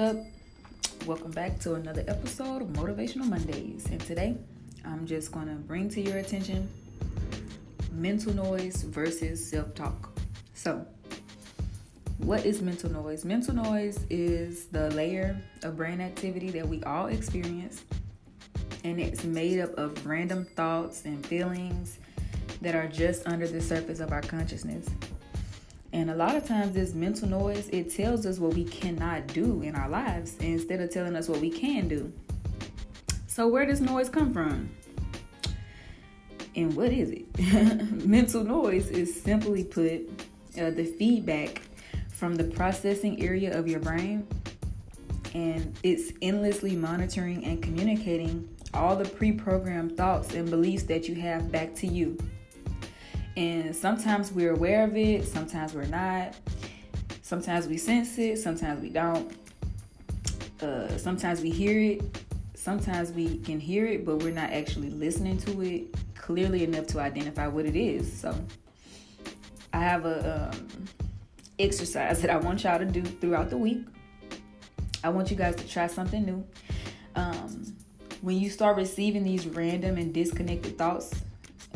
up? Welcome back to another episode of Motivational Mondays. And today, I'm just going to bring to your attention mental noise versus self talk. So, what is mental noise? Mental noise is the layer of brain activity that we all experience, and it's made up of random thoughts and feelings that are just under the surface of our consciousness. And a lot of times, this mental noise it tells us what we cannot do in our lives instead of telling us what we can do. So, where does noise come from? And what is it? mental noise is simply put uh, the feedback from the processing area of your brain, and it's endlessly monitoring and communicating all the pre programmed thoughts and beliefs that you have back to you. And sometimes we're aware of it, sometimes we're not. Sometimes we sense it, sometimes we don't. Uh, sometimes we hear it, sometimes we can hear it, but we're not actually listening to it clearly enough to identify what it is. So, I have a um, exercise that I want y'all to do throughout the week. I want you guys to try something new. Um, when you start receiving these random and disconnected thoughts,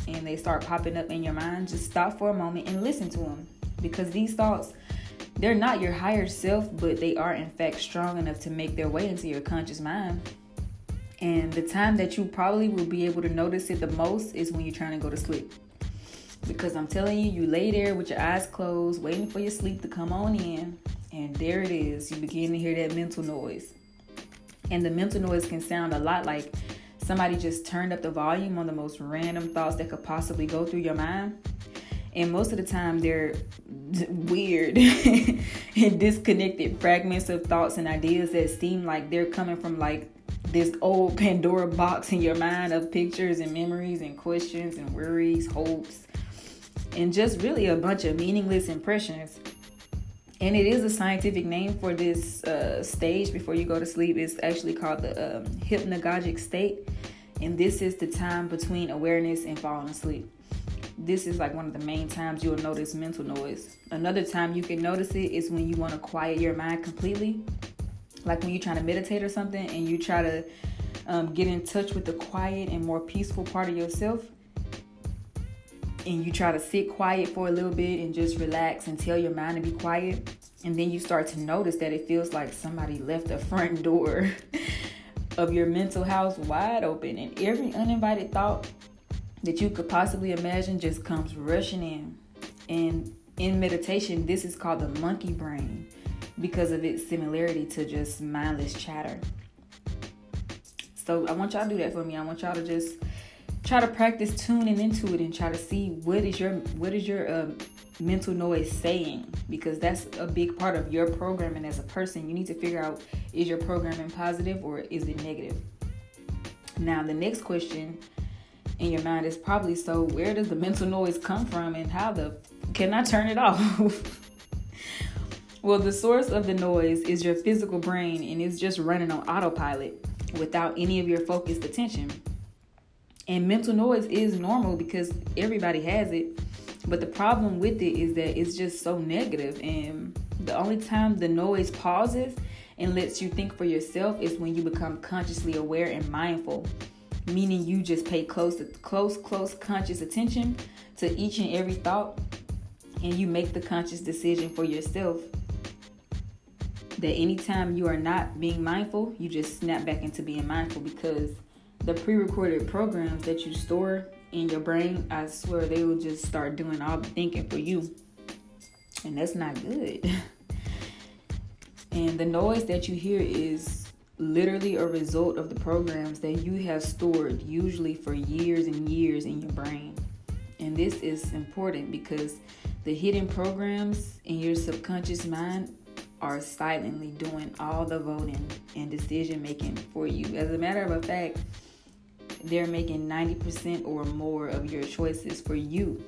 and they start popping up in your mind, just stop for a moment and listen to them. Because these thoughts, they're not your higher self, but they are in fact strong enough to make their way into your conscious mind. And the time that you probably will be able to notice it the most is when you're trying to go to sleep. Because I'm telling you, you lay there with your eyes closed, waiting for your sleep to come on in, and there it is. You begin to hear that mental noise. And the mental noise can sound a lot like somebody just turned up the volume on the most random thoughts that could possibly go through your mind. And most of the time, they're weird and disconnected fragments of thoughts and ideas that seem like they're coming from like this old Pandora box in your mind of pictures and memories and questions and worries, hopes, and just really a bunch of meaningless impressions. And it is a scientific name for this uh, stage before you go to sleep. It's actually called the um, hypnagogic state and this is the time between awareness and falling asleep. This is like one of the main times you'll notice mental noise. Another time you can notice it is when you want to quiet your mind completely, like when you're trying to meditate or something and you try to um, get in touch with the quiet and more peaceful part of yourself. And you try to sit quiet for a little bit and just relax and tell your mind to be quiet. And then you start to notice that it feels like somebody left the front door of your mental house wide open, and every uninvited thought that you could possibly imagine just comes rushing in. And in meditation, this is called the monkey brain because of its similarity to just mindless chatter. So I want y'all to do that for me. I want y'all to just try to practice tuning into it and try to see what is your what is your uh, mental noise saying because that's a big part of your programming as a person. You need to figure out is your programming positive or is it negative? Now, the next question in your mind is probably so where does the mental noise come from and how the can I turn it off? well, the source of the noise is your physical brain and it's just running on autopilot without any of your focused attention. And mental noise is normal because everybody has it but the problem with it is that it's just so negative. and the only time the noise pauses and lets you think for yourself is when you become consciously aware and mindful, meaning you just pay close, close, close conscious attention to each and every thought, and you make the conscious decision for yourself. That anytime you are not being mindful, you just snap back into being mindful because the pre recorded programs that you store in your brain, I swear they will just start doing all the thinking for you. And that's not good. and the noise that you hear is literally a result of the programs that you have stored, usually for years and years in your brain. And this is important because the hidden programs in your subconscious mind are silently doing all the voting and decision making for you. As a matter of fact, they're making 90% or more of your choices for you.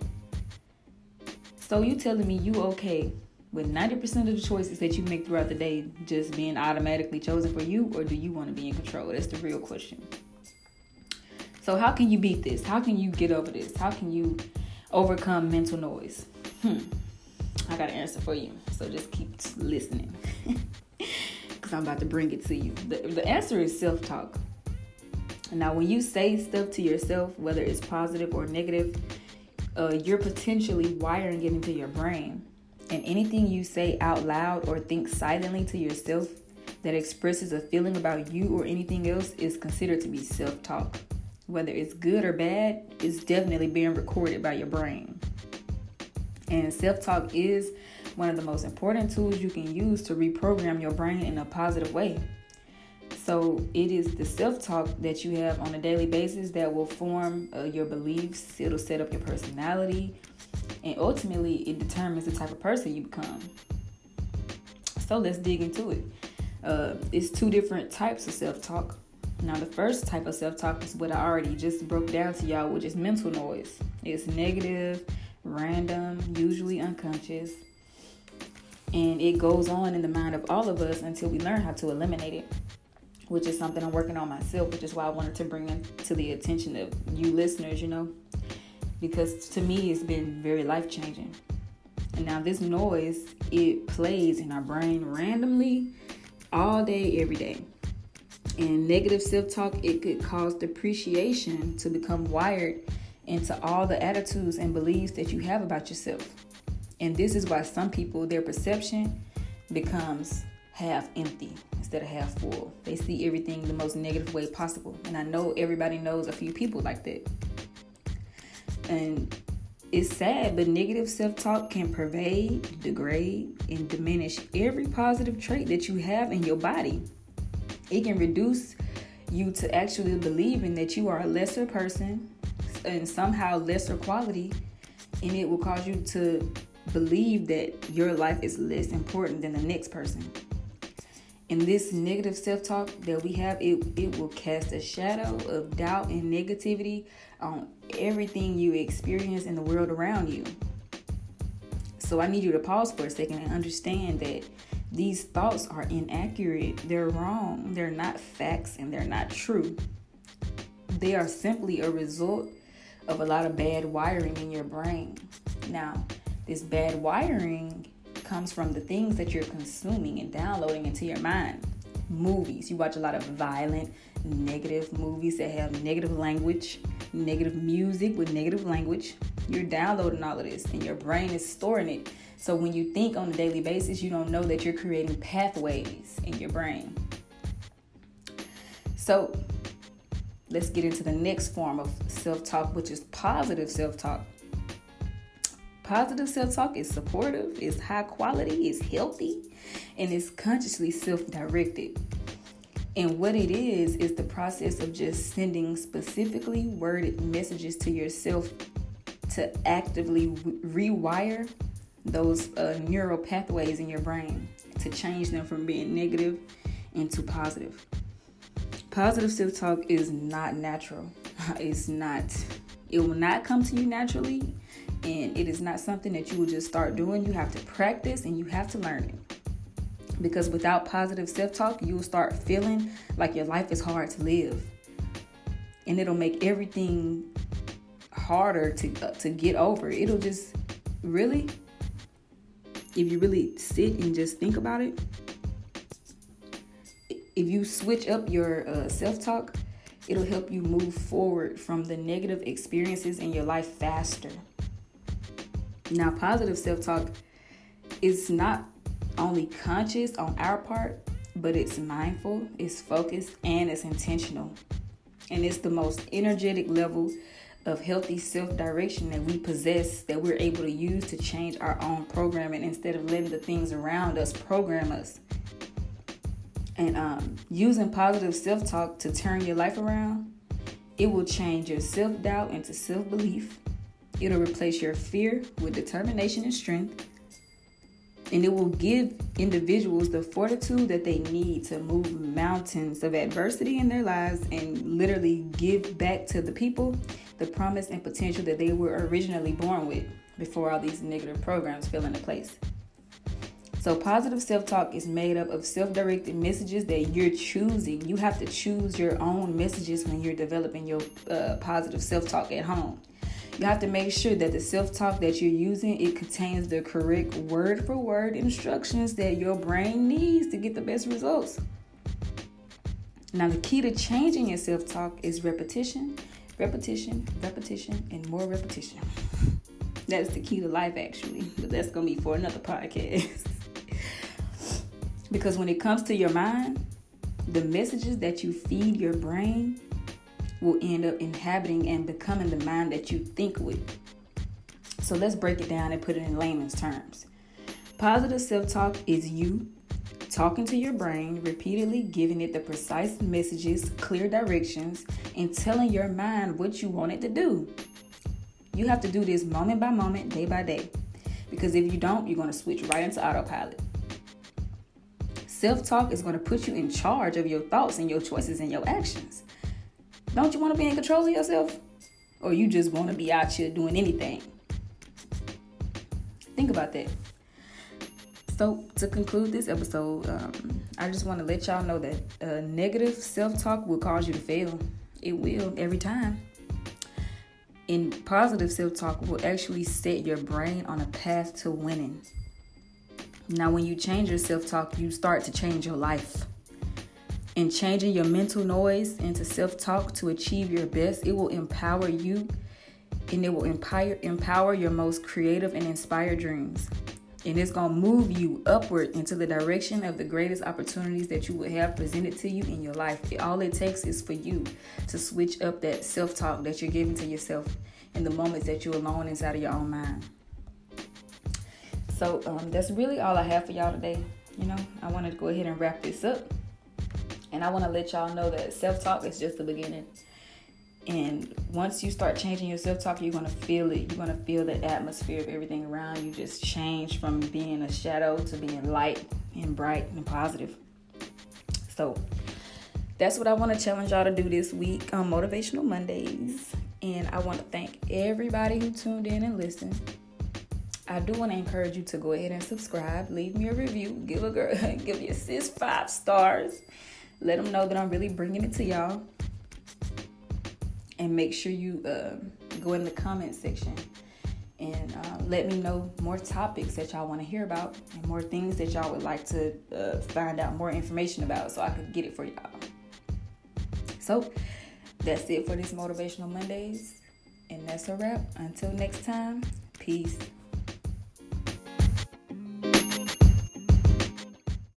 So you telling me you okay with 90% of the choices that you make throughout the day just being automatically chosen for you or do you want to be in control? That's the real question. So how can you beat this? How can you get over this? How can you overcome mental noise? Hmm. I got an answer for you. So just keep listening. because I'm about to bring it to you. The, the answer is self talk. Now, when you say stuff to yourself, whether it's positive or negative, uh, you're potentially wiring it into your brain. And anything you say out loud or think silently to yourself that expresses a feeling about you or anything else is considered to be self talk. Whether it's good or bad, it's definitely being recorded by your brain. And self talk is one of the most important tools you can use to reprogram your brain in a positive way. So, it is the self talk that you have on a daily basis that will form uh, your beliefs, it'll set up your personality, and ultimately, it determines the type of person you become. So, let's dig into it. Uh, it's two different types of self talk. Now, the first type of self talk is what I already just broke down to y'all, which is mental noise. It's negative, random, usually unconscious, and it goes on in the mind of all of us until we learn how to eliminate it, which is something I'm working on myself, which is why I wanted to bring it to the attention of you listeners, you know, because to me it's been very life changing. And now, this noise, it plays in our brain randomly all day, every day. And negative self talk, it could cause depreciation to become wired into all the attitudes and beliefs that you have about yourself. And this is why some people, their perception becomes half empty instead of half full. They see everything the most negative way possible. And I know everybody knows a few people like that. And it's sad, but negative self talk can pervade, degrade, and diminish every positive trait that you have in your body. It can reduce you to actually believing that you are a lesser person and somehow lesser quality, and it will cause you to believe that your life is less important than the next person. And this negative self talk that we have, it, it will cast a shadow of doubt and negativity on everything you experience in the world around you. So I need you to pause for a second and understand that these thoughts are inaccurate, they're wrong, they're not facts, and they're not true. They are simply a result of a lot of bad wiring in your brain. Now, this bad wiring comes from the things that you're consuming and downloading into your mind. Movies, you watch a lot of violent, negative movies that have negative language, negative music with negative language. You're downloading all of this and your brain is storing it. So when you think on a daily basis, you don't know that you're creating pathways in your brain. So let's get into the next form of self talk, which is positive self talk. Positive self talk is supportive, it's high quality, it's healthy, and it's consciously self directed. And what it is, is the process of just sending specifically worded messages to yourself to actively rewire those uh, neural pathways in your brain to change them from being negative into positive. Positive self talk is not natural. It's not, it will not come to you naturally, and it is not something that you will just start doing. You have to practice and you have to learn it because without positive self talk, you will start feeling like your life is hard to live. And it'll make everything harder to uh, to get over. It'll just really if you really sit and just think about it, if you switch up your uh, self talk, it'll help you move forward from the negative experiences in your life faster. Now, positive self talk is not only conscious on our part, but it's mindful, it's focused, and it's intentional. And it's the most energetic level of healthy self direction that we possess that we're able to use to change our own programming instead of letting the things around us program us. And um, using positive self talk to turn your life around, it will change your self doubt into self belief. It'll replace your fear with determination and strength and it will give individuals the fortitude that they need to move mountains of adversity in their lives and literally give back to the people the promise and potential that they were originally born with before all these negative programs fell into place. So, positive self talk is made up of self directed messages that you're choosing. You have to choose your own messages when you're developing your uh, positive self talk at home. You have to make sure that the self-talk that you're using it contains the correct word for word instructions that your brain needs to get the best results. Now the key to changing your self-talk is repetition, repetition, repetition, and more repetition. That's the key to life actually, but that's to be for another podcast. because when it comes to your mind, the messages that you feed your brain will end up inhabiting and becoming the mind that you think with. So let's break it down and put it in layman's terms. Positive self talk is you talking to your brain, repeatedly giving it the precise messages, clear directions, and telling your mind what you want it to do. You have to do this moment by moment, day by day. Because if you don't, you're going to switch right into autopilot. Self talk is going to put you in charge of your thoughts and your choices and your actions. Don't you want to be in control of yourself? Or you just want to be out here doing anything? Think about that. So, to conclude this episode, um, I just want to let y'all know that uh, negative self talk will cause you to fail. It will every time. And positive self talk will actually set your brain on a path to winning. Now, when you change your self talk, you start to change your life and changing your mental noise into self talk to achieve your best, it will empower you and it will empower, empower your most creative and inspired dreams. And it's going to move you upward into the direction of the greatest opportunities that you will have presented to you in your life. All it takes is for you to switch up that self talk that you're giving to yourself in the moments that you're alone inside of your own mind. So um, that's really all I have for y'all today. You know, I wanted to go ahead and wrap this up. And I want to let y'all know that self talk is just the beginning. And once you start changing your self talk, you're going to feel it. You're going to feel the atmosphere of everything around you just change from being a shadow to being light and bright and positive. So that's what I want to challenge y'all to do this week on Motivational Mondays. And I want to thank everybody who tuned in and listened. I do want to encourage you to go ahead and subscribe, leave me a review, give a girl, give your sis five stars let them know that I'm really bringing it to y'all. And make sure you uh, go in the comment section and uh, let me know more topics that y'all want to hear about and more things that y'all would like to uh, find out more information about so I could get it for y'all. So that's it for this Motivational Mondays. And that's a wrap. Until next time, peace.